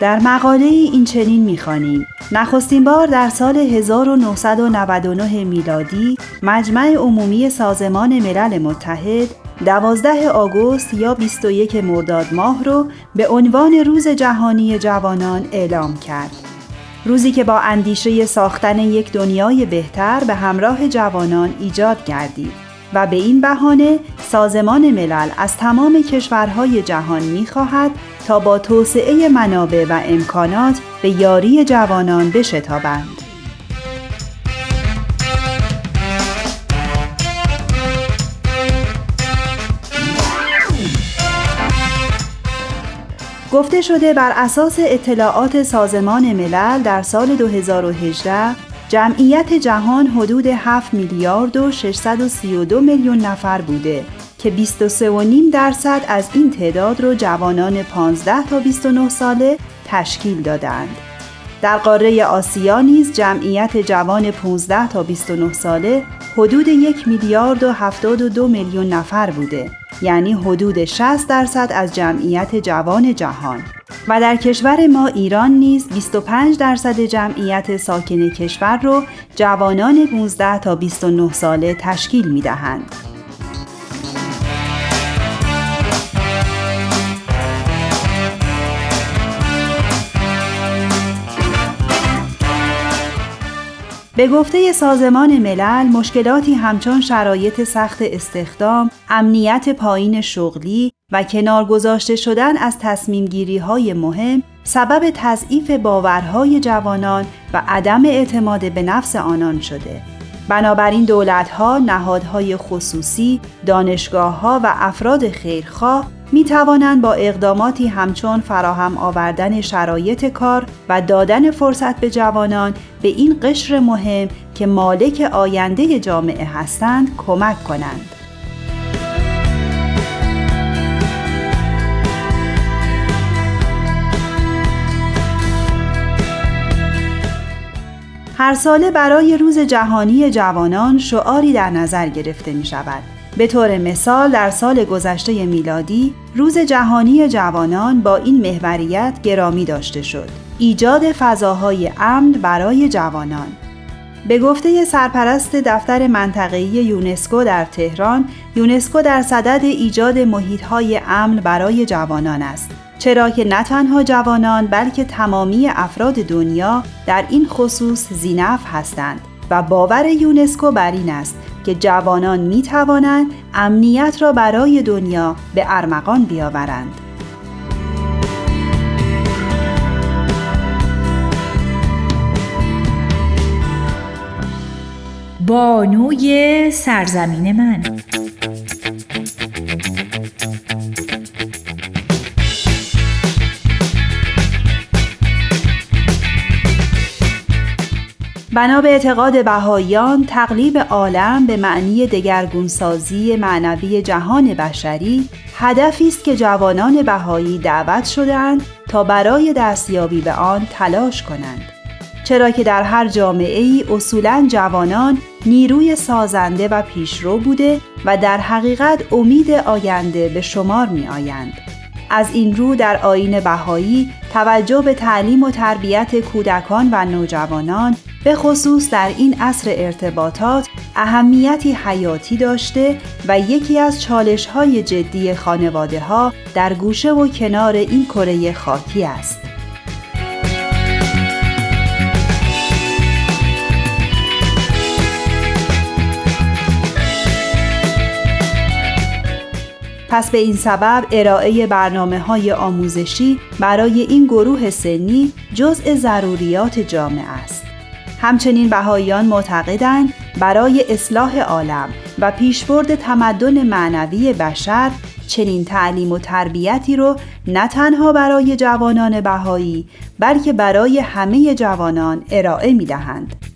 در مقاله این چنین می‌خوانیم نخستین بار در سال 1999 میلادی مجمع عمومی سازمان ملل متحد 12 آگوست یا 21 مرداد ماه رو به عنوان روز جهانی جوانان اعلام کرد. روزی که با اندیشه ساختن یک دنیای بهتر به همراه جوانان ایجاد گردید و به این بهانه سازمان ملل از تمام کشورهای جهان می‌خواهد تا با توسعه منابع و امکانات به یاری جوانان بشتابند. گفته شده بر اساس اطلاعات سازمان ملل در سال 2018 جمعیت جهان حدود 7 میلیارد و 632 میلیون نفر بوده که 23.5 درصد از این تعداد را جوانان 15 تا 29 ساله تشکیل دادند. در قاره آسیا نیز جمعیت جوان 15 تا 29 ساله حدود یک میلیارد و 72 میلیون نفر بوده یعنی حدود 60 درصد از جمعیت جوان جهان و در کشور ما ایران نیز 25 درصد جمعیت ساکن کشور رو جوانان 15 تا 29 ساله تشکیل می دهند. به گفته سازمان ملل مشکلاتی همچون شرایط سخت استخدام، امنیت پایین شغلی و کنار گذاشته شدن از تصمیم گیری های مهم سبب تضعیف باورهای جوانان و عدم اعتماد به نفس آنان شده. بنابراین دولتها، نهادهای خصوصی، دانشگاه و افراد خیرخواه می توانند با اقداماتی همچون فراهم آوردن شرایط کار و دادن فرصت به جوانان به این قشر مهم که مالک آینده جامعه هستند کمک کنند. هر ساله برای روز جهانی جوانان شعاری در نظر گرفته می شود. به طور مثال در سال گذشته میلادی روز جهانی جوانان با این محوریت گرامی داشته شد. ایجاد فضاهای امن برای جوانان به گفته سرپرست دفتر منطقه‌ای یونسکو در تهران، یونسکو در صدد ایجاد محیط‌های امن برای جوانان است. چرا که نه تنها جوانان بلکه تمامی افراد دنیا در این خصوص زینف هستند و باور یونسکو بر این است که جوانان می توانند امنیت را برای دنیا به ارمغان بیاورند. بانوی سرزمین من بنا به اعتقاد بهاییان تقلیب عالم به معنی دگرگونسازی معنوی جهان بشری هدفی است که جوانان بهایی دعوت شدهاند تا برای دستیابی به آن تلاش کنند چرا که در هر جامعه ای اصولا جوانان نیروی سازنده و پیشرو بوده و در حقیقت امید آینده به شمار می آیند. از این رو در آین بهایی توجه به تعلیم و تربیت کودکان و نوجوانان به خصوص در این عصر ارتباطات اهمیتی حیاتی داشته و یکی از چالش های جدی خانواده ها در گوشه و کنار این کره خاکی است. پس به این سبب ارائه برنامه های آموزشی برای این گروه سنی جزء ضروریات جامعه است. همچنین بهاییان معتقدند برای اصلاح عالم و پیشبرد تمدن معنوی بشر چنین تعلیم و تربیتی رو نه تنها برای جوانان بهایی بلکه برای همه جوانان ارائه می دهند.